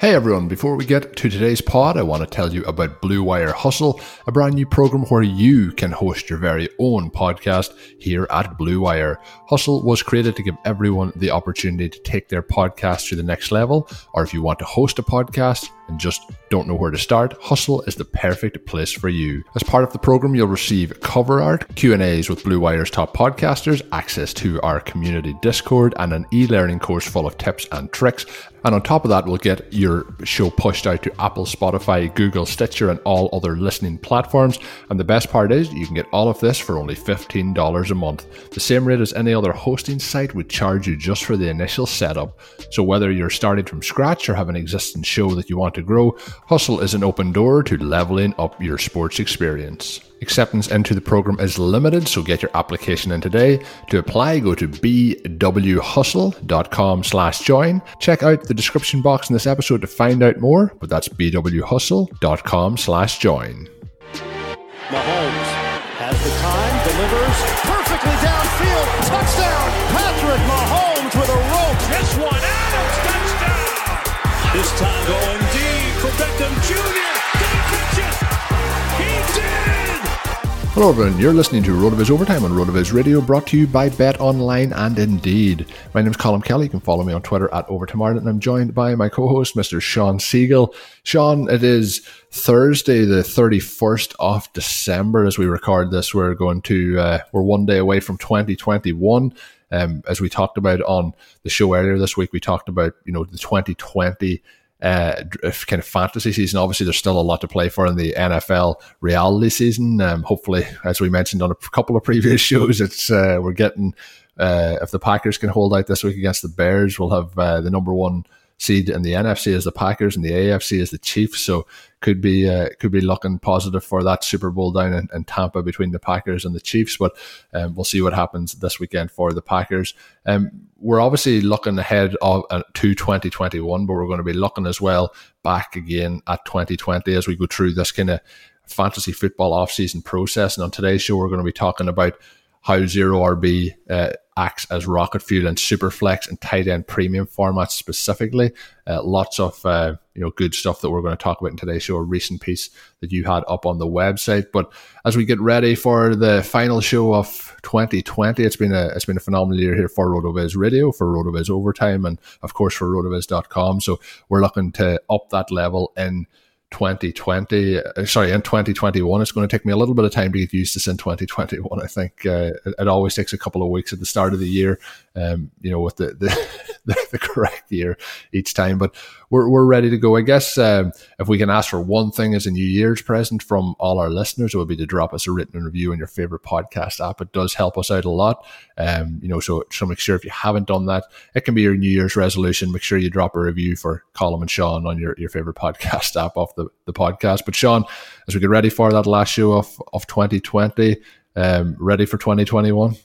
Hey everyone, before we get to today's pod, I want to tell you about Blue Wire Hustle, a brand new program where you can host your very own podcast here at Blue Wire. Hustle was created to give everyone the opportunity to take their podcast to the next level, or if you want to host a podcast, and just don't know where to start, Hustle is the perfect place for you. As part of the program, you'll receive cover art, Q&As with Blue Wire's top podcasters, access to our community Discord, and an e-learning course full of tips and tricks. And on top of that, we'll get your show pushed out to Apple, Spotify, Google, Stitcher, and all other listening platforms. And the best part is, you can get all of this for only $15 a month. The same rate as any other hosting site would charge you just for the initial setup. So whether you're starting from scratch or have an existing show that you want to grow, Hustle is an open door to leveling up your sports experience. Acceptance into the program is limited, so get your application in today. To apply, go to bwhustle.com slash join. Check out the description box in this episode to find out more, but that's bwhustle.com slash join. Mahomes has the time, Hello everyone, you're listening to RotoViz Overtime on RotoViz Radio, brought to you by Bet Online and Indeed. My name is Colin Kelly. You can follow me on Twitter at Overtime Ireland, and I'm joined by my co-host, Mr. Sean Siegel. Sean, it is Thursday, the 31st of December, as we record this. We're going to uh, we're one day away from 2021. Um, as we talked about on the show earlier this week, we talked about you know the 2020 uh, kind of fantasy season. Obviously, there's still a lot to play for in the NFL reality season. Um, hopefully, as we mentioned on a couple of previous shows, it's uh, we're getting uh, if the Packers can hold out this week against the Bears, we'll have uh, the number one seed in the NFC as the Packers and the AFC as the Chiefs. So could be uh, could be looking positive for that Super Bowl down in, in Tampa between the Packers and the Chiefs. But um, we'll see what happens this weekend for the Packers. Um, we're obviously looking ahead of uh, to 2021, but we're going to be looking as well back again at 2020 as we go through this kind of fantasy football off-season process. And on today's show, we're going to be talking about how zero RB uh, acts as rocket fuel and super flex and tight end premium formats specifically. Uh, lots of uh, you know good stuff that we're going to talk about in today's show. A recent piece that you had up on the website. But as we get ready for the final show of 2020, it's been a it's been a phenomenal year here for Rotoviz Radio, for Rotoviz Overtime, and of course for Rotoviz.com. So we're looking to up that level in 2020 uh, sorry in 2021 it's going to take me a little bit of time to get used to this in 2021 i think. Uh, it, it, always takes a couple of weeks at the start of the year um, you know with the the, the correct year each time but we're, we're ready to go. I guess um, if we can ask for one thing as a New Year's present from all our listeners, it would be to drop us a written review on your favorite podcast app. It does help us out a lot. Um, you know, so so make sure if you haven't done that, it can be your New Year's resolution. Make sure you drop a review for Colin and Sean on your, your favorite podcast app off the, the podcast. But Sean, as we get ready for that last show of, of 2020, um, ready for 2021?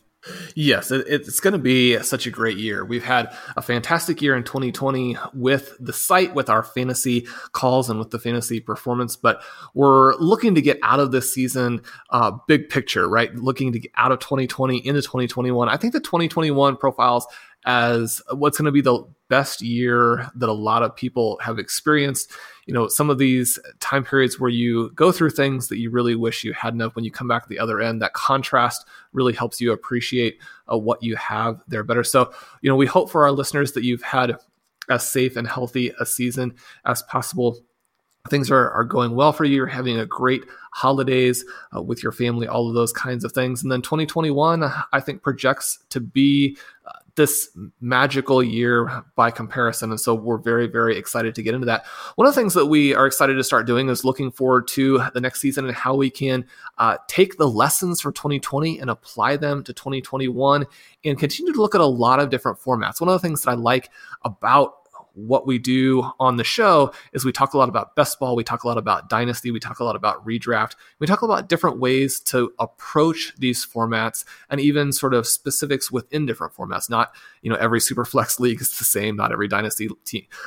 Yes, it's going to be such a great year. We've had a fantastic year in 2020 with the site, with our fantasy calls, and with the fantasy performance. But we're looking to get out of this season, uh, big picture, right? Looking to get out of 2020 into 2021. I think the 2021 profiles as what's going to be the best year that a lot of people have experienced you know, some of these time periods where you go through things that you really wish you hadn't when you come back the other end, that contrast really helps you appreciate uh, what you have there better. So, you know, we hope for our listeners that you've had as safe and healthy a season as possible things are, are going well for you. You're having a great holidays uh, with your family, all of those kinds of things. And then 2021, I think, projects to be uh, this magical year by comparison. And so we're very, very excited to get into that. One of the things that we are excited to start doing is looking forward to the next season and how we can uh, take the lessons from 2020 and apply them to 2021 and continue to look at a lot of different formats. One of the things that I like about what we do on the show is we talk a lot about best ball, we talk a lot about dynasty, we talk a lot about redraft, we talk about different ways to approach these formats and even sort of specifics within different formats. Not, you know, every super flex league is the same, not every dynasty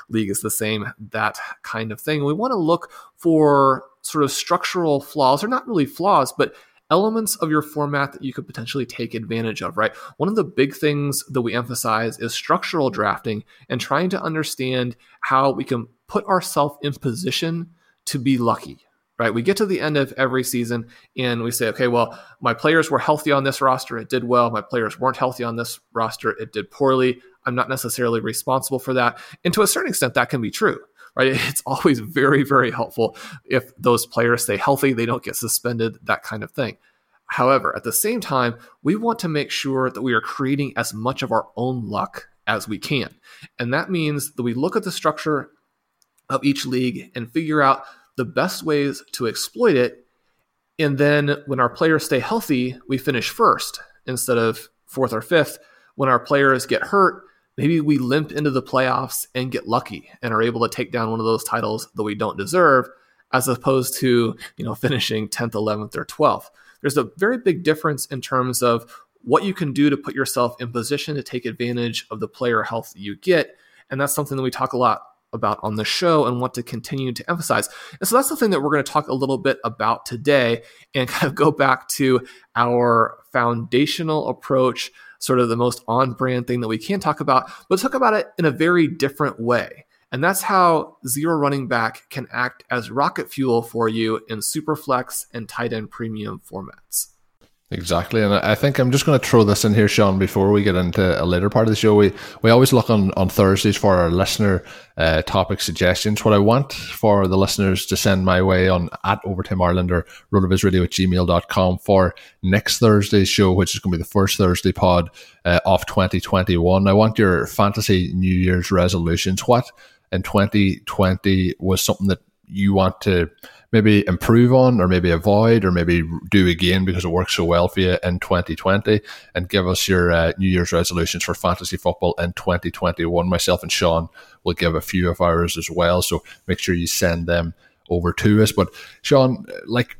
league is the same, that kind of thing. We want to look for sort of structural flaws, or not really flaws, but elements of your format that you could potentially take advantage of, right? One of the big things that we emphasize is structural drafting and trying to understand how we can put ourselves in position to be lucky, right? We get to the end of every season and we say, okay, well, my players were healthy on this roster, it did well. My players weren't healthy on this roster, it did poorly. I'm not necessarily responsible for that. And to a certain extent, that can be true right? It's always very, very helpful if those players stay healthy, they don't get suspended, that kind of thing. However, at the same time, we want to make sure that we are creating as much of our own luck as we can. And that means that we look at the structure of each league and figure out the best ways to exploit it. And then when our players stay healthy, we finish first instead of fourth or fifth. When our players get hurt, maybe we limp into the playoffs and get lucky and are able to take down one of those titles that we don't deserve, as opposed to you know finishing 10th, 11th, or 12th. There's a very big difference in terms of what you can do to put yourself in position to take advantage of the player health you get, and that's something that we talk a lot about on the show and want to continue to emphasize. And so that's the thing that we're going to talk a little bit about today and kind of go back to our foundational approach sort of the most on brand thing that we can talk about, but talk about it in a very different way. And that's how zero running back can act as rocket fuel for you in superflex and tight end premium formats. Exactly, and I think I'm just going to throw this in here, Sean, before we get into a later part of the show. We we always look on, on Thursdays for our listener uh, topic suggestions. What I want for the listeners to send my way on at Overtime Ireland or rotovizradio at gmail.com for next Thursday's show, which is going to be the first Thursday pod uh, of 2021. I want your fantasy New Year's resolutions. What in 2020 was something that you want to maybe improve on or maybe avoid or maybe do again because it works so well for you in 2020 and give us your uh, New Year's resolutions for fantasy football in 2021. Myself and Sean will give a few of ours as well. So make sure you send them over to us. But Sean, like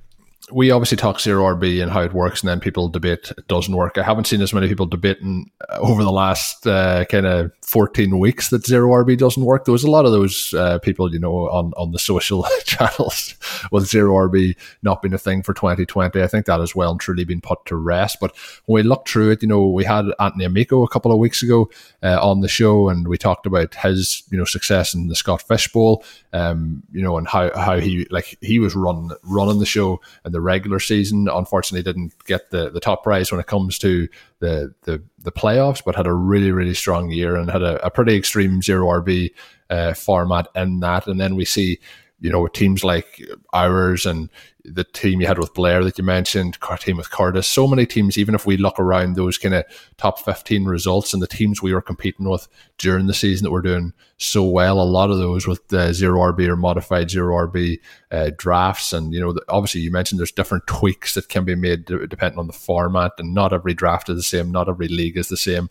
we obviously talk zero RB and how it works, and then people debate it doesn't work. I haven't seen as many people debating uh, over the last uh, kind of 14 weeks that zero RB doesn't work. There was a lot of those uh, people, you know, on, on the social channels with zero RB not being a thing for 2020. I think that has well and truly been put to rest. But when we look through it, you know, we had Anthony Amico a couple of weeks ago uh, on the show, and we talked about his, you know, success in the Scott Fish Bowl, um, you know, and how, how he, like, he was running, running the show and the regular season. Unfortunately, didn't get the, the top prize when it comes to the, the the playoffs, but had a really really strong year and had a, a pretty extreme zero RB uh, format in that. And then we see you know, with teams like ours and the team you had with Blair that you mentioned, team with Curtis, so many teams, even if we look around those kind of top 15 results and the teams we were competing with during the season that were doing so well, a lot of those with the zero RB or modified zero RB uh, drafts. And, you know, obviously you mentioned there's different tweaks that can be made depending on the format and not every draft is the same, not every league is the same.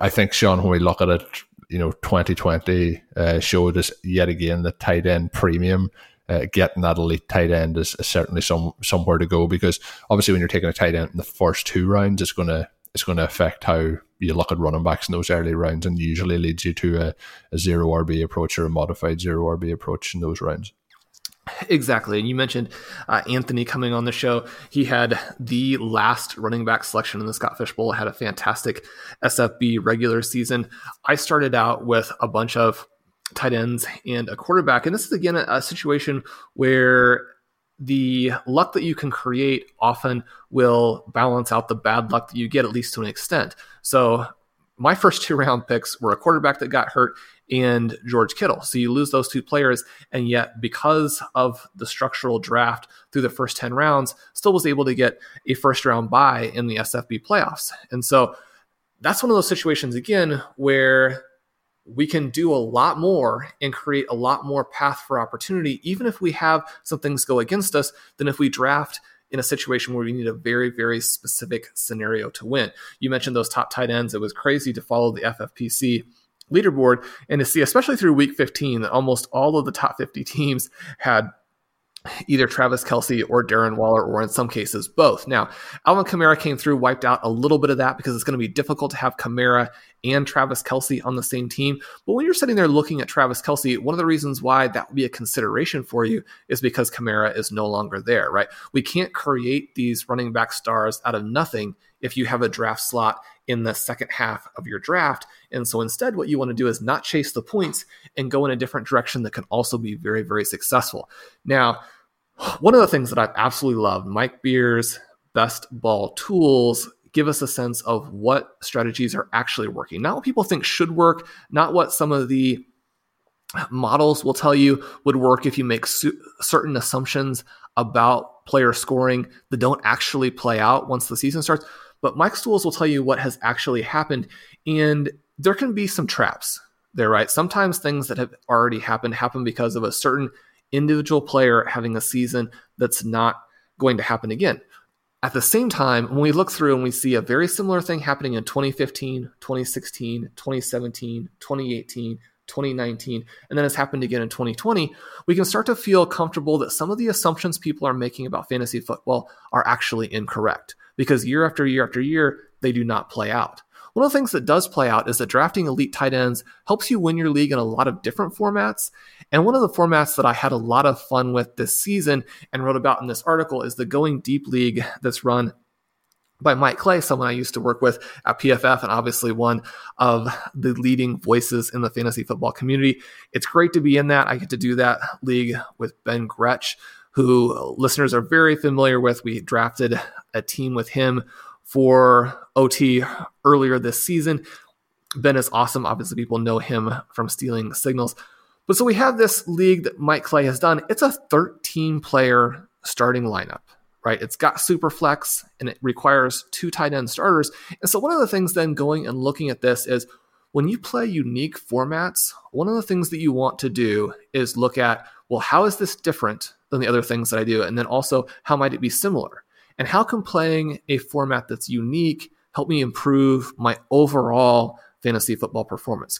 I think, Sean, when we look at it, you know 2020 uh, showed us yet again that tight end premium. Uh, getting that elite tight end is, is, certainly some somewhere to go because obviously when you're taking a tight end in the first two rounds, it's gonna it's gonna affect how you look at running backs in those early rounds and usually leads you to a, a zero RB approach or a modified zero RB approach in those rounds. Exactly. And you mentioned uh, Anthony coming on the show. He had the last running back selection in the Scott Fish Bowl, had a fantastic SFB regular season. I started out with a bunch of tight ends and a quarterback. And this is again a, a situation where the luck that you can create often will balance out the bad luck that you get, at least to an extent. So, my first two round picks were a quarterback that got hurt and George Kittle. So, you lose those two players, and yet, because of the structural draft through the first 10 rounds, still was able to get a first round bye in the SFB playoffs. And so, that's one of those situations, again, where we can do a lot more and create a lot more path for opportunity, even if we have some things go against us, than if we draft in a situation where we need a very, very specific scenario to win. You mentioned those top tight ends. It was crazy to follow the FFPC leaderboard and to see, especially through week 15, that almost all of the top 50 teams had either Travis Kelce or Darren Waller, or in some cases, both. Now, Alvin Kamara came through, wiped out a little bit of that because it's going to be difficult to have Kamara and Travis Kelce on the same team. But when you're sitting there looking at Travis Kelce, one of the reasons why that would be a consideration for you is because Kamara is no longer there, right? We can't create these running back stars out of nothing if you have a draft slot in the second half of your draft. And so instead, what you want to do is not chase the points and go in a different direction that can also be very, very successful. Now, one of the things that I've absolutely loved, Mike Beers' best ball tools give us a sense of what strategies are actually working, not what people think should work, not what some of the models will tell you would work if you make su- certain assumptions about player scoring that don't actually play out once the season starts. But Mike tools will tell you what has actually happened. And there can be some traps there, right? Sometimes things that have already happened happen because of a certain individual player having a season that's not going to happen again. At the same time, when we look through and we see a very similar thing happening in 2015, 2016, 2017, 2018, 2019, and then it's happened again in 2020, we can start to feel comfortable that some of the assumptions people are making about fantasy football are actually incorrect because year after year after year, they do not play out. One of the things that does play out is that drafting elite tight ends helps you win your league in a lot of different formats. And one of the formats that I had a lot of fun with this season and wrote about in this article is the Going Deep League that's run by Mike Clay, someone I used to work with at PFF, and obviously one of the leading voices in the fantasy football community. It's great to be in that. I get to do that league with Ben Gretch, who uh, listeners are very familiar with. We drafted a team with him for OT earlier this season. Ben is awesome. Obviously, people know him from stealing signals. But so we have this league that Mike Clay has done. It's a 13 player starting lineup, right? It's got super flex and it requires two tight end starters. And so one of the things then going and looking at this is when you play unique formats, one of the things that you want to do is look at, well, how is this different than the other things that I do? And then also, how might it be similar? And how can playing a format that's unique help me improve my overall fantasy football performance?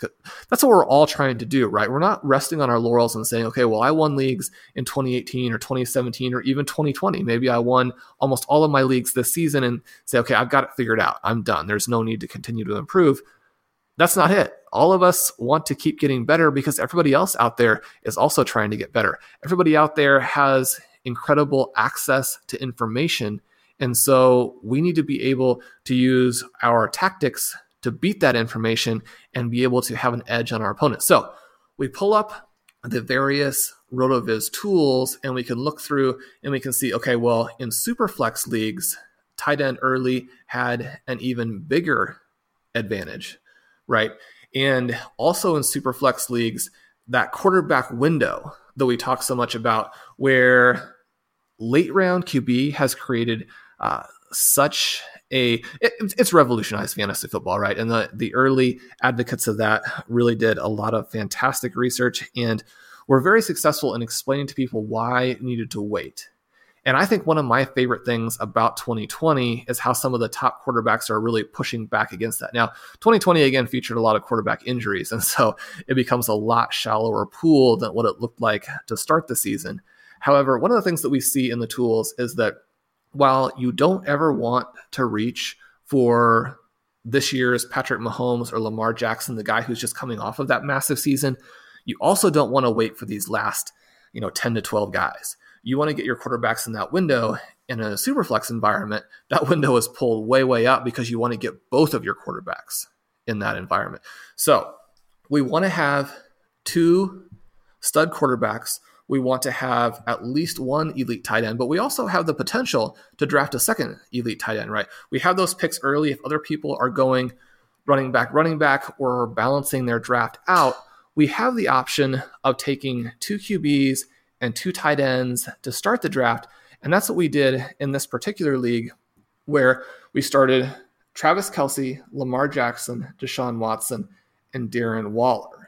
That's what we're all trying to do, right? We're not resting on our laurels and saying, okay, well, I won leagues in 2018 or 2017 or even 2020. Maybe I won almost all of my leagues this season and say, okay, I've got it figured out. I'm done. There's no need to continue to improve. That's not it. All of us want to keep getting better because everybody else out there is also trying to get better. Everybody out there has incredible access to information. And so we need to be able to use our tactics to beat that information and be able to have an edge on our opponent. So we pull up the various RotoViz tools and we can look through and we can see, okay, well, in Superflex leagues, tight end early had an even bigger advantage, right? And also in Superflex leagues, that quarterback window that we talk so much about, where late round QB has created uh, such a it, it's revolutionized fantasy football, right? And the the early advocates of that really did a lot of fantastic research and were very successful in explaining to people why needed to wait. And I think one of my favorite things about 2020 is how some of the top quarterbacks are really pushing back against that. Now, 2020 again featured a lot of quarterback injuries, and so it becomes a lot shallower pool than what it looked like to start the season. However, one of the things that we see in the tools is that while you don't ever want to reach for this year's Patrick Mahomes or Lamar Jackson, the guy who's just coming off of that massive season, you also don't want to wait for these last, you know, 10 to 12 guys. You want to get your quarterbacks in that window in a super flex environment. That window is pulled way, way up because you want to get both of your quarterbacks in that environment. So we want to have two stud quarterbacks, we want to have at least one elite tight end, but we also have the potential to draft a second elite tight end, right? We have those picks early. If other people are going running back, running back, or balancing their draft out, we have the option of taking two QBs and two tight ends to start the draft. And that's what we did in this particular league, where we started Travis Kelce, Lamar Jackson, Deshaun Watson, and Darren Waller.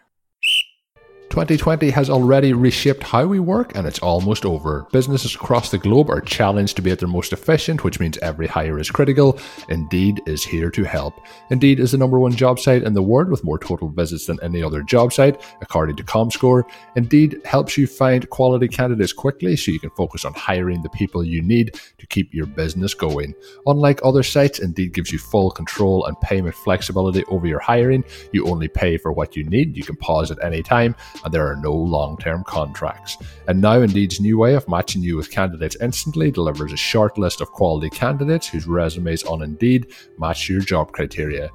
2020 has already reshaped how we work and it's almost over. Businesses across the globe are challenged to be at their most efficient, which means every hire is critical. Indeed is here to help. Indeed is the number one job site in the world with more total visits than any other job site, according to ComScore. Indeed helps you find quality candidates quickly so you can focus on hiring the people you need to keep your business going. Unlike other sites, Indeed gives you full control and payment flexibility over your hiring. You only pay for what you need. You can pause at any time and there are no long term contracts. And now Indeed's new way of matching you with candidates instantly delivers a short list of quality candidates whose resumes on Indeed match your job criteria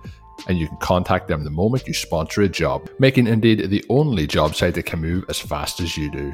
and you can contact them the moment you sponsor a job, making Indeed the only job site that can move as fast as you do.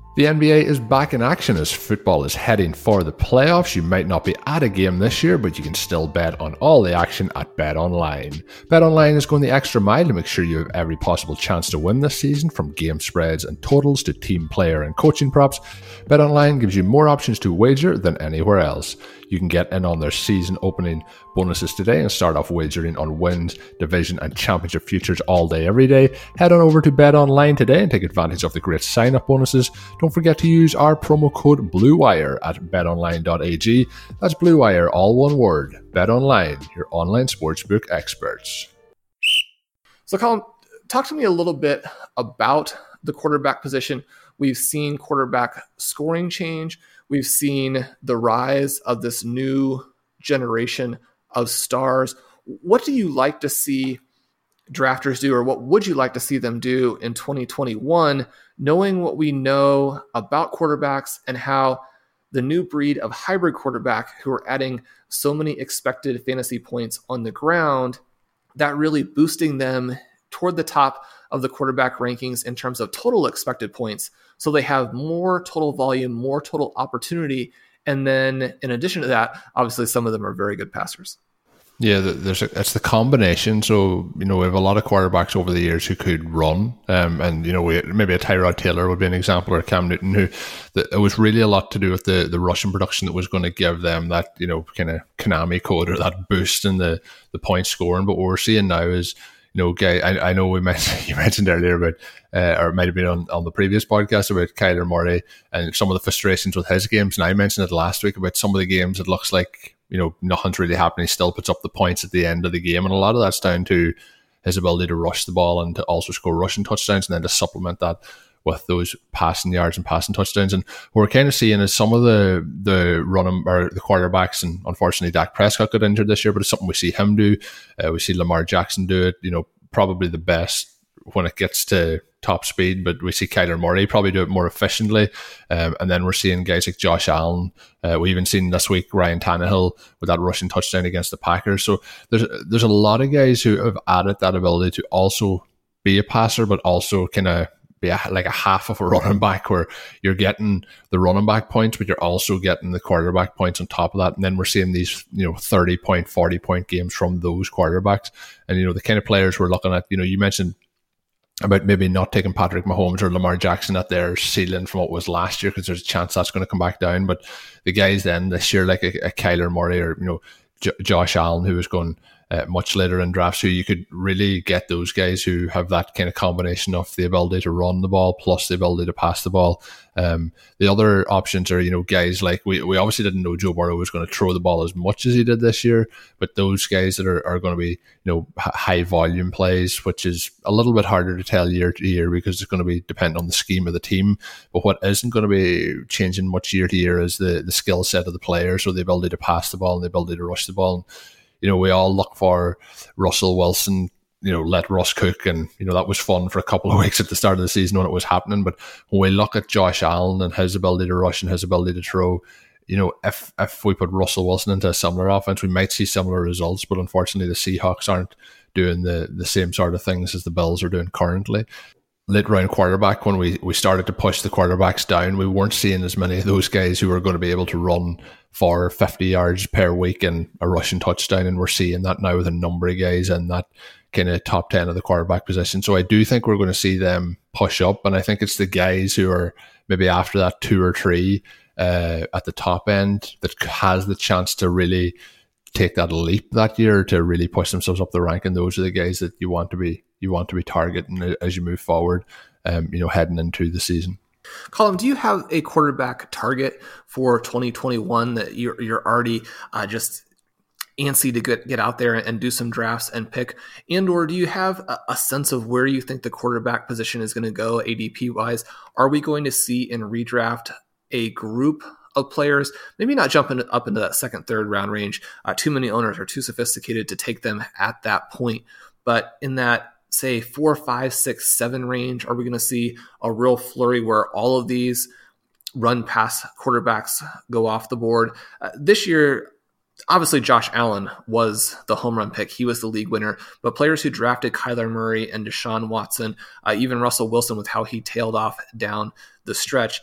The NBA is back in action as football is heading for the playoffs. You might not be at a game this year, but you can still bet on all the action at Bet Online. Bet Online is going the extra mile to make sure you have every possible chance to win this season, from game spreads and totals to team player and coaching props. Bet Online gives you more options to wager than anywhere else. You can get in on their season opening bonuses today and start off wagering on wins, division, and championship futures all day, every day. Head on over to Bet Online today and take advantage of the great sign up bonuses. Don't forget to use our promo code BLUEWIRE at betonline.ag. That's BLUEWIRE, all one word. BetOnline, your online sportsbook experts. So, Colin, talk to me a little bit about the quarterback position. We've seen quarterback scoring change. We've seen the rise of this new generation of stars. What do you like to see drafters do, or what would you like to see them do in 2021, knowing what we know about quarterbacks and how the new breed of hybrid quarterback who are adding so many expected fantasy points on the ground, that really boosting them toward the top of the quarterback rankings in terms of total expected points. So they have more total volume, more total opportunity. And then in addition to that, obviously some of them are very good passers. Yeah, there's a, it's the combination. So you know we have a lot of quarterbacks over the years who could run, um, and you know we, maybe a Tyrod Taylor would be an example, or Cam Newton, who the, it was really a lot to do with the the rushing production that was going to give them that you know kind of Konami code or that boost in the the point scoring. But what we're seeing now is you know, guy, I, I know we mentioned you mentioned earlier about, uh, or it might have been on, on the previous podcast about Kyler Murray and some of the frustrations with his games. And I mentioned it last week about some of the games. It looks like you know nothing's really happening. He still puts up the points at the end of the game, and a lot of that's down to his ability to rush the ball and to also score rushing touchdowns, and then to supplement that with those passing yards and passing touchdowns. And what we're kind of seeing is some of the the running or the quarterbacks, and unfortunately Dak Prescott got injured this year, but it's something we see him do. Uh, we see Lamar Jackson do it. You know, probably the best when it gets to top speed, but we see Kyler Murray probably do it more efficiently. Um, and then we're seeing guys like Josh Allen. Uh, we even seen this week Ryan Tannehill with that rushing touchdown against the Packers. So there's there's a lot of guys who have added that ability to also be a passer, but also kind of be a, like a half of a running back where you're getting the running back points, but you're also getting the quarterback points on top of that. And then we're seeing these, you know, 30 point, 40 point games from those quarterbacks. And, you know, the kind of players we're looking at, you know, you mentioned about maybe not taking Patrick Mahomes or Lamar Jackson at their ceiling from what was last year because there's a chance that's going to come back down. But the guys then this year, like a, a Kyler Murray or, you know, J- Josh Allen, who was going uh, much later in drafts who you could really get those guys who have that kind of combination of the ability to run the ball plus the ability to pass the ball. Um, the other options are, you know, guys like we, we obviously didn't know Joe Burrow was going to throw the ball as much as he did this year, but those guys that are, are going to be, you know, high volume plays, which is a little bit harder to tell year to year because it's going to be dependent on the scheme of the team. But what isn't going to be changing much year to year is the, the skill set of the players, so the ability to pass the ball and the ability to rush the ball. And, you know, we all look for Russell Wilson, you know, let Russ cook. And, you know, that was fun for a couple of weeks at the start of the season when it was happening. But when we look at Josh Allen and his ability to rush and his ability to throw, you know, if if we put Russell Wilson into a similar offense, we might see similar results. But unfortunately, the Seahawks aren't doing the the same sort of things as the Bills are doing currently late round quarterback when we, we started to push the quarterbacks down, we weren't seeing as many of those guys who were going to be able to run for 50 yards per week and a rushing touchdown. And we're seeing that now with a number of guys in that kind of top 10 of the quarterback position. So I do think we're going to see them push up. And I think it's the guys who are maybe after that two or three uh, at the top end that has the chance to really take that leap that year to really push themselves up the rank. And those are the guys that you want to be you want to be targeting as you move forward. Um, you know, heading into the season. Colm, do you have a quarterback target for 2021 that you're you're already uh, just antsy to get, get out there and do some drafts and pick and or do you have a, a sense of where you think the quarterback position is going to go adp wise are we going to see in redraft a group of players maybe not jumping up into that second third round range uh, too many owners are too sophisticated to take them at that point but in that say four, five, six, seven range? Are we going to see a real flurry where all of these run pass quarterbacks go off the board? Uh, this year, obviously Josh Allen was the home run pick. He was the league winner. But players who drafted Kyler Murray and Deshaun Watson, uh, even Russell Wilson with how he tailed off down the stretch,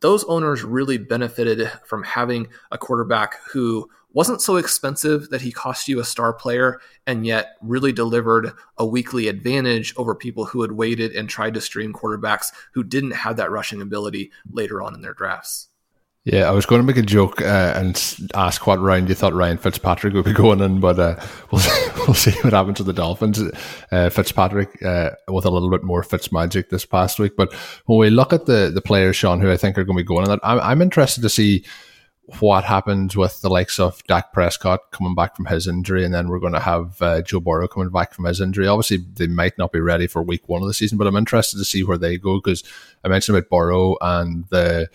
those owners really benefited from having a quarterback who wasn't so expensive that he cost you a star player and yet really delivered a weekly advantage over people who had waited and tried to stream quarterbacks who didn't have that rushing ability later on in their drafts. Yeah, I was going to make a joke uh, and ask what round you thought Ryan Fitzpatrick would be going in, but uh, we'll, we'll see what happens to the Dolphins. Uh, Fitzpatrick uh, with a little bit more Fitz magic this past week. But when we look at the the players, Sean, who I think are going to be going in that, I'm, I'm interested to see what happens with the likes of Dak Prescott coming back from his injury, and then we're going to have uh, Joe Burrow coming back from his injury. Obviously, they might not be ready for week one of the season, but I'm interested to see where they go because I mentioned about Burrow and the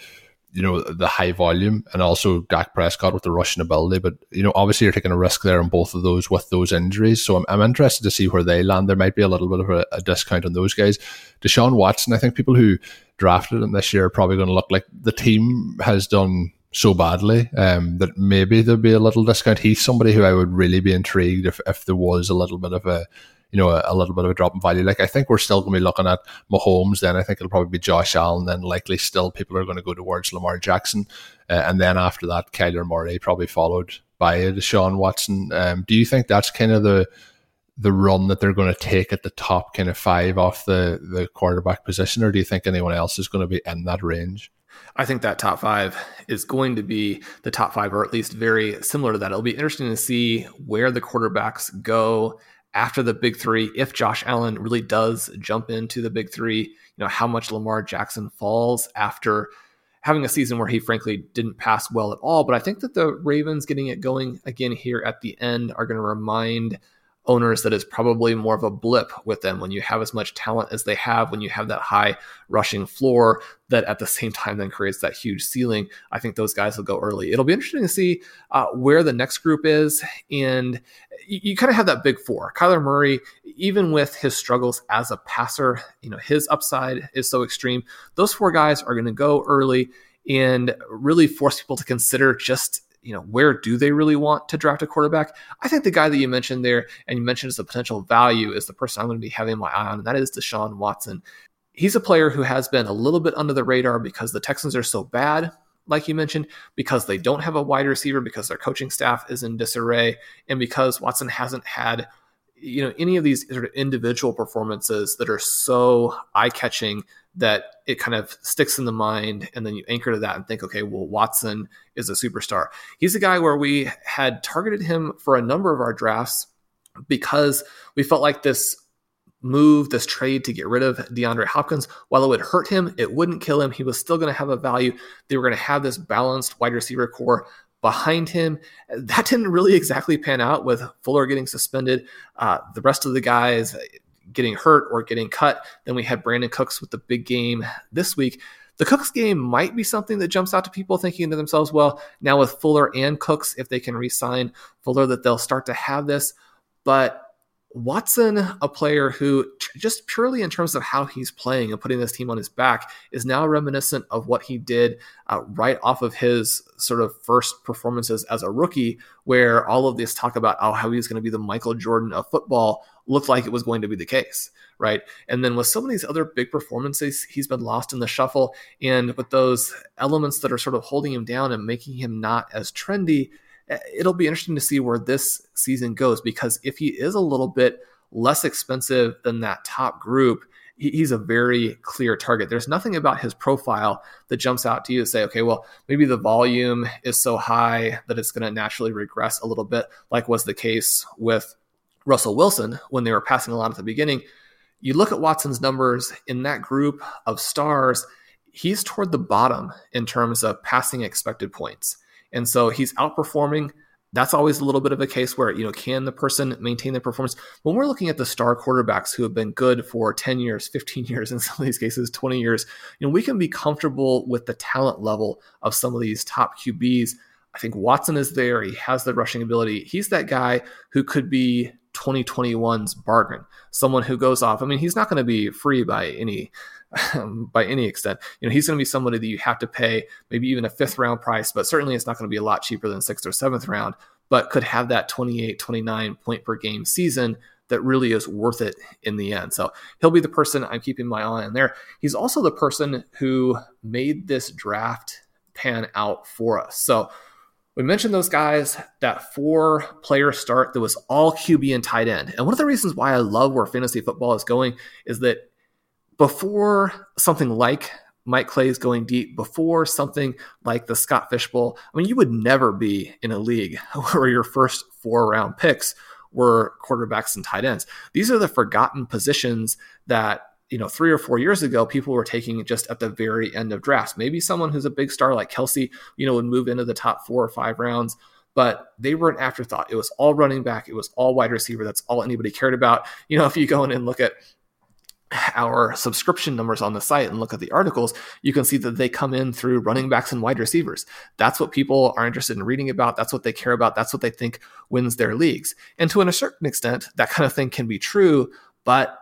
you know the high volume, and also Dak Prescott with the rushing ability. But you know, obviously, you're taking a risk there on both of those with those injuries. So I'm, I'm interested to see where they land. There might be a little bit of a, a discount on those guys. Deshaun Watson, I think people who drafted him this year are probably going to look like the team has done so badly um, that maybe there'd be a little discount. He's somebody who I would really be intrigued if, if there was a little bit of a you know a, a little bit of a drop in value. Like I think we're still going to be looking at Mahomes. Then I think it'll probably be Josh Allen. Then likely still people are going to go towards Lamar Jackson, uh, and then after that Kyler Murray probably followed by Deshaun Watson. Um, do you think that's kind of the the run that they're going to take at the top kind of five off the the quarterback position, or do you think anyone else is going to be in that range? I think that top five is going to be the top five, or at least very similar to that. It'll be interesting to see where the quarterbacks go after the big three. If Josh Allen really does jump into the big three, you know, how much Lamar Jackson falls after having a season where he frankly didn't pass well at all. But I think that the Ravens getting it going again here at the end are going to remind owners that is probably more of a blip with them when you have as much talent as they have, when you have that high rushing floor that at the same time then creates that huge ceiling. I think those guys will go early. It'll be interesting to see uh, where the next group is. And you, you kind of have that big four. Kyler Murray, even with his struggles as a passer, you know, his upside is so extreme. Those four guys are going to go early and really force people to consider just you know, where do they really want to draft a quarterback? I think the guy that you mentioned there and you mentioned as a potential value is the person I'm going to be having my eye on, and that is Deshaun Watson. He's a player who has been a little bit under the radar because the Texans are so bad, like you mentioned, because they don't have a wide receiver, because their coaching staff is in disarray, and because Watson hasn't had you know any of these sort of individual performances that are so eye-catching that it kind of sticks in the mind and then you anchor to that and think okay well watson is a superstar he's a guy where we had targeted him for a number of our drafts because we felt like this move, this trade to get rid of DeAndre Hopkins, while it would hurt him, it wouldn't kill him. He was still going to have a value. They were going to have this balanced wide receiver corps behind him. That didn't really exactly pan out with Fuller getting suspended. Uh, the rest of the guys getting hurt or getting cut. Then we had Brandin Cooks with the big game this week. The Cooks game might be something that jumps out to people thinking to themselves, well, now with Fuller and Cooks, if they can re sign Fuller, that they'll start to have this. But Watson, a player who, just purely in terms of how he's playing and putting this team on his back, is now reminiscent of what he did uh, right off of his sort of first performances as a rookie, where all of this talk about oh, how he's going to be the Michael Jordan of football looked like it was going to be the case, right? And then with some of these other big performances, he's been lost in the shuffle. And with those elements that are sort of holding him down and making him not as trendy, Uh, it'll be interesting to see where this season goes because if he is a little bit less expensive than that top group, he's a very clear target. There's nothing about his profile that jumps out to you to say, okay, well, maybe the volume is so high that it's going to naturally regress a little bit, like was the case with Russell Wilson when they were passing a lot at the beginning. You look at Watson's numbers in that group of stars, he's toward the bottom in terms of passing expected points. And so he's outperforming. That's always a little bit of a case where, you know, can the person maintain their performance? When we're looking at the star quarterbacks who have been good for 10 years, 15 years, in some of these cases, 20 years, you know, we can be comfortable with the talent level of some of these top QBs. I think Watson is there. He has the rushing ability. He's that guy who could be 2021's bargain. Someone who goes off. I mean, he's not going to be free by any by any extent. You know, he's going to be somebody that you have to pay maybe even a fifth round price, but certainly it's not going to be a lot cheaper than sixth or seventh round, but could have that 28, 29 point per game season that really is worth it in the end. So he'll be the person I'm keeping my eye on there. He's also the person who made this draft pan out for us. So we mentioned those guys, that four player start that was all QB and tight end. And one of the reasons why I love where fantasy football is going is that before something like Mike Clay's going deep, before something like the Scott Fish Bowl, I mean, you would never be in a league where your first four round picks were quarterbacks and tight ends. These are the forgotten positions that you know, three or four years ago, people were taking just at the very end of drafts. Maybe someone who's a big star like Kelce, you know, would move into the top four or five rounds, but they were an afterthought. It was all running back. It was all wide receiver. That's all anybody cared about. You know, if you go in and look at our subscription numbers on the site and look at the articles, you can see that they come in through running backs and wide receivers. That's what people are interested in reading about. That's what they care about. That's what they think wins their leagues. And to a certain extent, that kind of thing can be true, but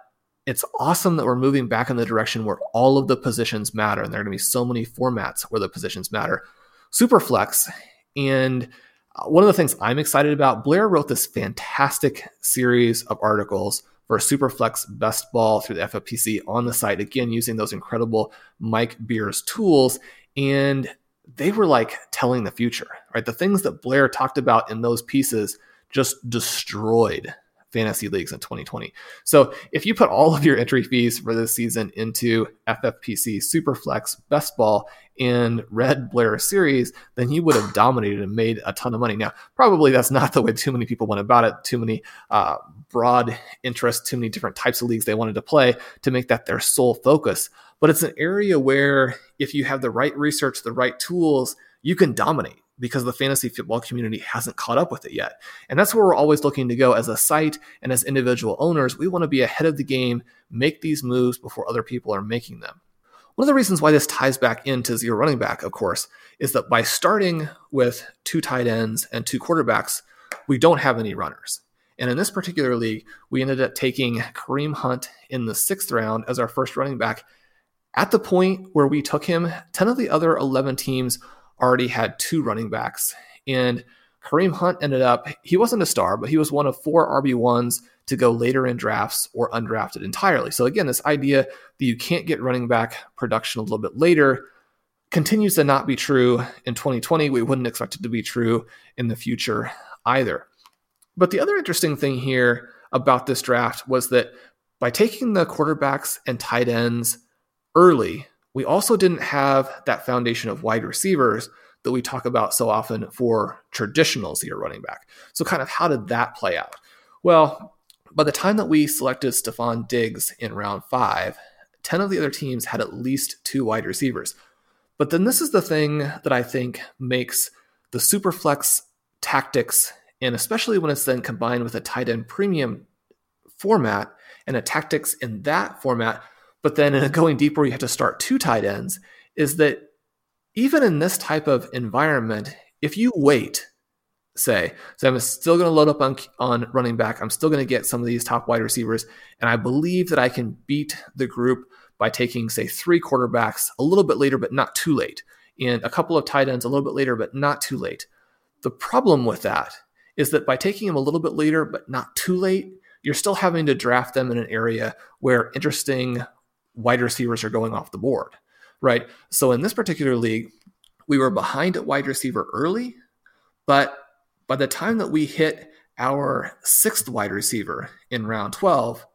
it's awesome that we're moving back in the direction where all of the positions matter. And there are going to be so many formats where the positions matter. Superflex. And uh, one of the things I'm excited about, Blair wrote this fantastic series of articles for Superflex Best Ball through the FFPC on the site, again, using those incredible Mike Beers tools. And they were like telling the future, right? The things that Blair talked about in those pieces just destroyed fantasy leagues in 2020. So if you put all of your entry fees for this season into FFPC Superflex Best Ball in Red Blair Series, then you would have dominated and made a ton of money. Now, probably that's not the way too many people went about it. Too many uh, broad interests, too many different types of leagues they wanted to play to make that their sole focus. But it's an area where if you have the right research, the right tools, you can dominate because the fantasy football community hasn't caught up with it yet. And that's where we're always looking to go as a site and as individual owners. We want to be ahead of the game, make these moves before other people are making them. One of the reasons why this ties back into zero running back, of course, is that by starting with two tight ends and two quarterbacks, we don't have any runners. And in this particular league, we ended up taking Kareem Hunt in the sixth round as our first running back. At the point where we took him, 10 of the other 11 teams already had two running backs. And Kareem Hunt ended up, he wasn't a star, but he was one of four RB1s to go later in drafts or undrafted entirely. So, again, this idea that you can't get running back production a little bit later continues to not be true in 2020. We wouldn't expect it to be true in the future either. But the other interesting thing here about this draft was that by taking the quarterbacks and tight ends early, we also didn't have that foundation of wide receivers that we talk about so often for traditional zero running back. So, kind of how did that play out? Well, by the time that we selected Stefon Diggs in round five, 10 of the other teams had at least two wide receivers. But then this is the thing that I think makes the superflex tactics, and especially when it's then combined with a tight end premium format and a tactics in that format, but then in a going deeper, you have to start two tight ends, is that even in this type of environment, if you wait, say, so I'm still going to load up on, on running back, I'm still going to get some of these top wide receivers, and I believe that I can beat the group by taking, say, three quarterbacks a little bit later, but not too late, and a couple of tight ends a little bit later, but not too late. The problem with that is that by taking them a little bit later, but not too late, you're still having to draft them in an area where interesting wide receivers are going off the board, right? So in this particular league, we were behind at wide receiver early, but by the time that we hit our sixth wide receiver in round 12,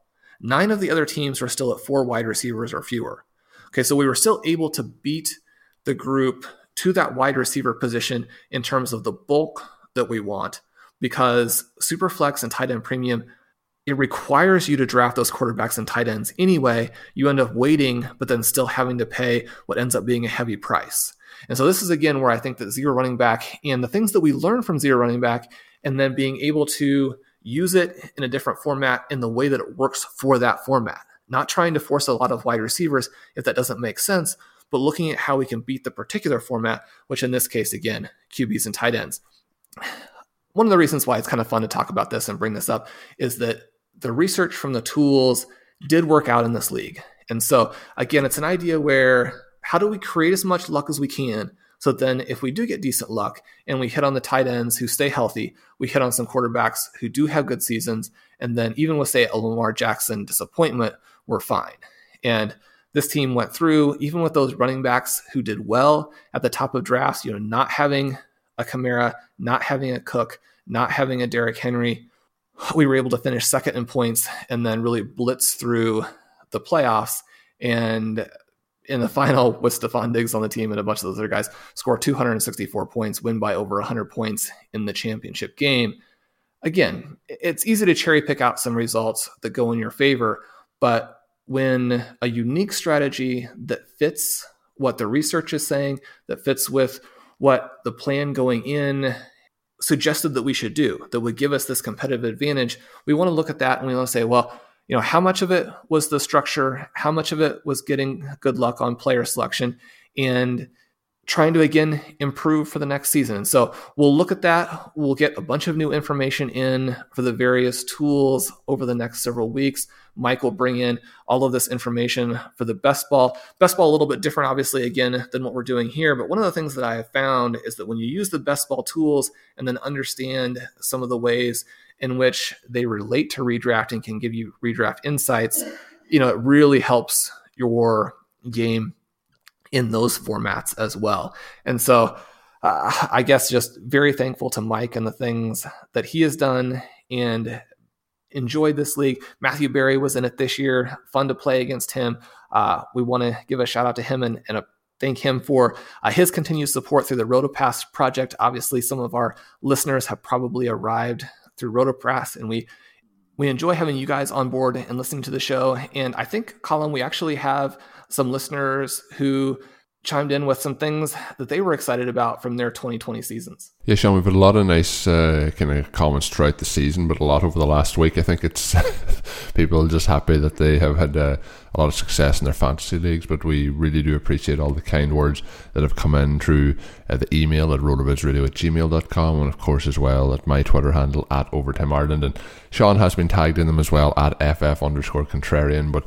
nine of the other teams were still at four wide receivers or fewer. Okay, so we were still able to beat the group to that wide receiver position in terms of the bulk that we want because Superflex and tight end premium it requires you to draft those quarterbacks and tight ends anyway. You end up waiting, but then still having to pay what ends up being a heavy price. And so this is again where I think that zero running back and the things that we learn from zero running back and then being able to use it in a different format in the way that it works for that format. Not trying to force a lot of wide receivers if that doesn't make sense, but looking at how we can beat the particular format, which in this case, again, QBs and tight ends. One of the reasons why it's kind of fun to talk about this and bring this up is that the research from the tools did work out in this league. And so, again, it's an idea where how do we create as much luck as we can? So then, if we do get decent luck and we hit on the tight ends who stay healthy, we hit on some quarterbacks who do have good seasons, and then even with, say, a Lamar Jackson disappointment, we're fine. And this team went through, even with those running backs who did well at the top of drafts, you know, not having a Kamara, not having a Cook, not having a Derrick Henry, we were able to finish second in points and then really blitz through the playoffs. And in the final, with Stefon Diggs on the team and a bunch of those other guys, score 264 points, win by over 100 points in the championship game. Again, it's easy to cherry pick out some results that go in your favor, but when a unique strategy that fits what the research is saying, that fits with what the plan going in suggested that we should do that would give us this competitive advantage, we want to look at that and we want to say, well, you know, how much of it was the structure? How much of it was getting good luck on player selection? And trying to again improve for the next season. So we'll look at that. We'll get a bunch of new information in for the various tools over the next several weeks. Mike will bring in all of this information for the best ball. Best ball a little bit different, obviously, again, than what we're doing here. But one of the things that I have found is that when you use the best ball tools and then understand some of the ways in which they relate to redrafting can give you redraft insights, you know, it really helps your game in those formats as well. And so uh, I guess just very thankful to Mike and the things that he has done and enjoyed this league. Matthew Berry was in it this year. Fun to play against him. Uh, we want to give a shout out to him and, and thank him for uh, his continued support through the Rotopass project. Obviously, some of our listeners have probably arrived through Rotopass, and we we enjoy having you guys on board and listening to the show. And I think, Colin, we actually have some listeners who chimed in with some things that they were excited about from their 2020 seasons. Yeah, Shawn, we've had a lot of nice uh, kind of comments throughout the season, but a lot over the last week. I think it's people just happy that they have had uh, a lot of success in their fantasy leagues, but we really do appreciate all the kind words that have come in through uh, the email at rotovizradio at gmail.com and, of course, as well at my Twitter handle at Overtime Ireland. And Shawn has been tagged in them as well at FF underscore contrarian, but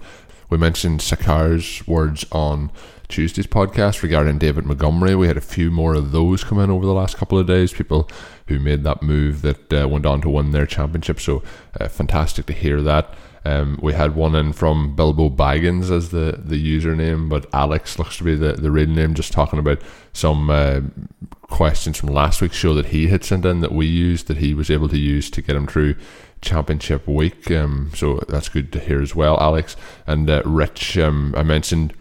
we mentioned Sakar's words on Tuesday's podcast regarding David Montgomery. We had a few more of those come in over the last couple of days. People who made that move that uh, went on to win their championship. So uh, fantastic to hear that. Um, we had one in from Bilbo Baggins as the, the username, but Alex looks to be the, the real name, just talking about some uh, questions from last week's show that he had sent in that we used, that he was able to use to get him through championship week. Um, so that's good to hear as well, Alex. And uh, Rich, um, I mentioned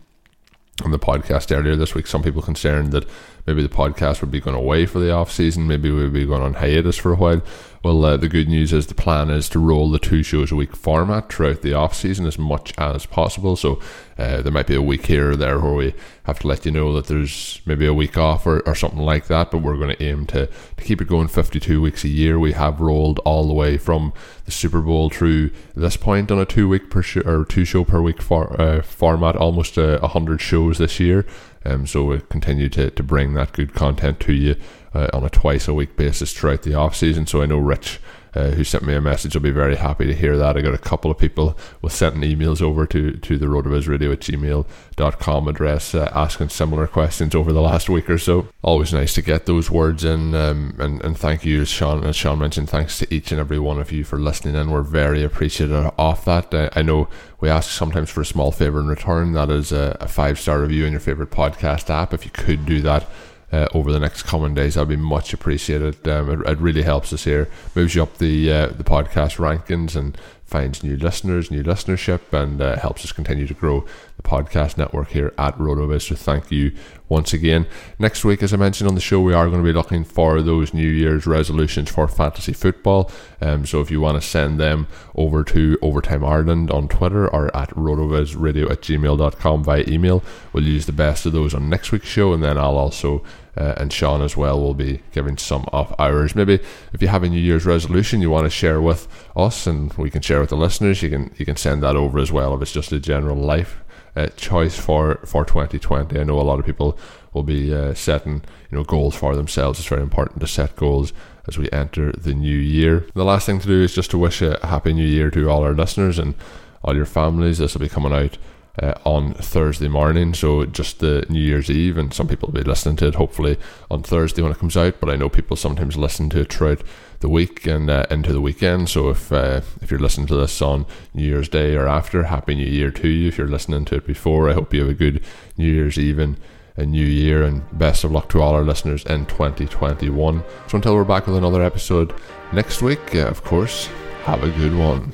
on the podcast earlier this week, some people concerned that maybe the podcast would be going away for the off season, maybe we would be going on hiatus for a while. Well, uh, the good news is the plan is to roll the two shows a week format throughout the off season as much as possible. So uh, there might be a week here or there where we have to let you know that there's maybe a week off or, or something like that. But we're going to aim to, to keep it going 52 weeks a year. We have rolled all the way from the Super Bowl through this point on a two week per show or two show per week for, uh, format, almost a uh, hundred shows this year. Um, so we continue to, to bring that good content to you uh, on a twice a week basis throughout the off season. So I know Rich uh, who sent me a message. I'll be very happy to hear that. I got a couple of people with sending emails over to, to the radio at gmail.com address uh, asking similar questions over the last week or so. Always nice to get those words in. Um, and, and thank you, as Shawn, as Shawn mentioned, thanks to each and every one of you for listening in. We're very appreciative of that. Uh, I know we ask sometimes for a small favour in return. That is a, a five star review in your favourite podcast app. If you could do that, uh, over the next coming days. That'd be much appreciated. Um, it, it, really helps us here, moves you up the uh, the podcast rankings, and finds new listeners, new listenership, and uh, helps us continue to grow the podcast network here at RotoViz. So thank you once again. Next week, as I mentioned on the show, we are going to be looking for those New Year's resolutions for fantasy football. Um, so if you want to send them over to Overtime Ireland on Twitter or at rotovizradio at gmail.com via email, we'll use the best of those on next week's show, and then I'll also uh, and Shawn as well will be giving some of ours. Maybe if you have a New Year's resolution you want to share with us, and we can share with the listeners, you can you can send that over as well if it's just a general life uh, choice for for 2020. I know a lot of people will be uh, setting you know goals for themselves. It's very important to set goals as we enter the new year. The last thing to do is just to wish a happy new year to all our listeners and all your families. This will be coming out uh, on Thursday morning, so just the New Year's Eve, and some people will be listening to it hopefully on Thursday when it comes out. But I know people sometimes listen to it throughout the week and uh, into the weekend. So if uh, if you're listening to this on New Year's Day or after, Happy New Year to you. If you're listening to it before, I hope you have a good New Year's Eve and a new year, and best of luck to all our listeners in 2021. So until we're back with another episode next week, uh, of course, have a good one.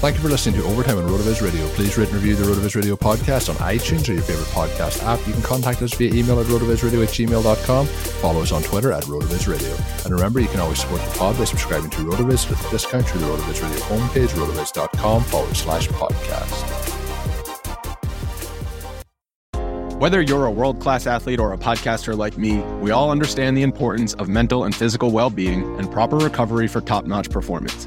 Thank you for listening to Overtime on RotoViz Radio. Please rate and review the RotoViz Radio podcast on iTunes or your favorite podcast app. You can contact us via email at rotovizradio at gmail.com. Follow us on Twitter at RotoViz Radio. And remember, you can always support the pod by subscribing to RotoViz with a discount through the RotoViz Radio homepage, rotoviz.com forward slash podcast. Whether you're a world class athlete or a podcaster like me, we all understand the importance of mental and physical well being and proper recovery for top notch performance.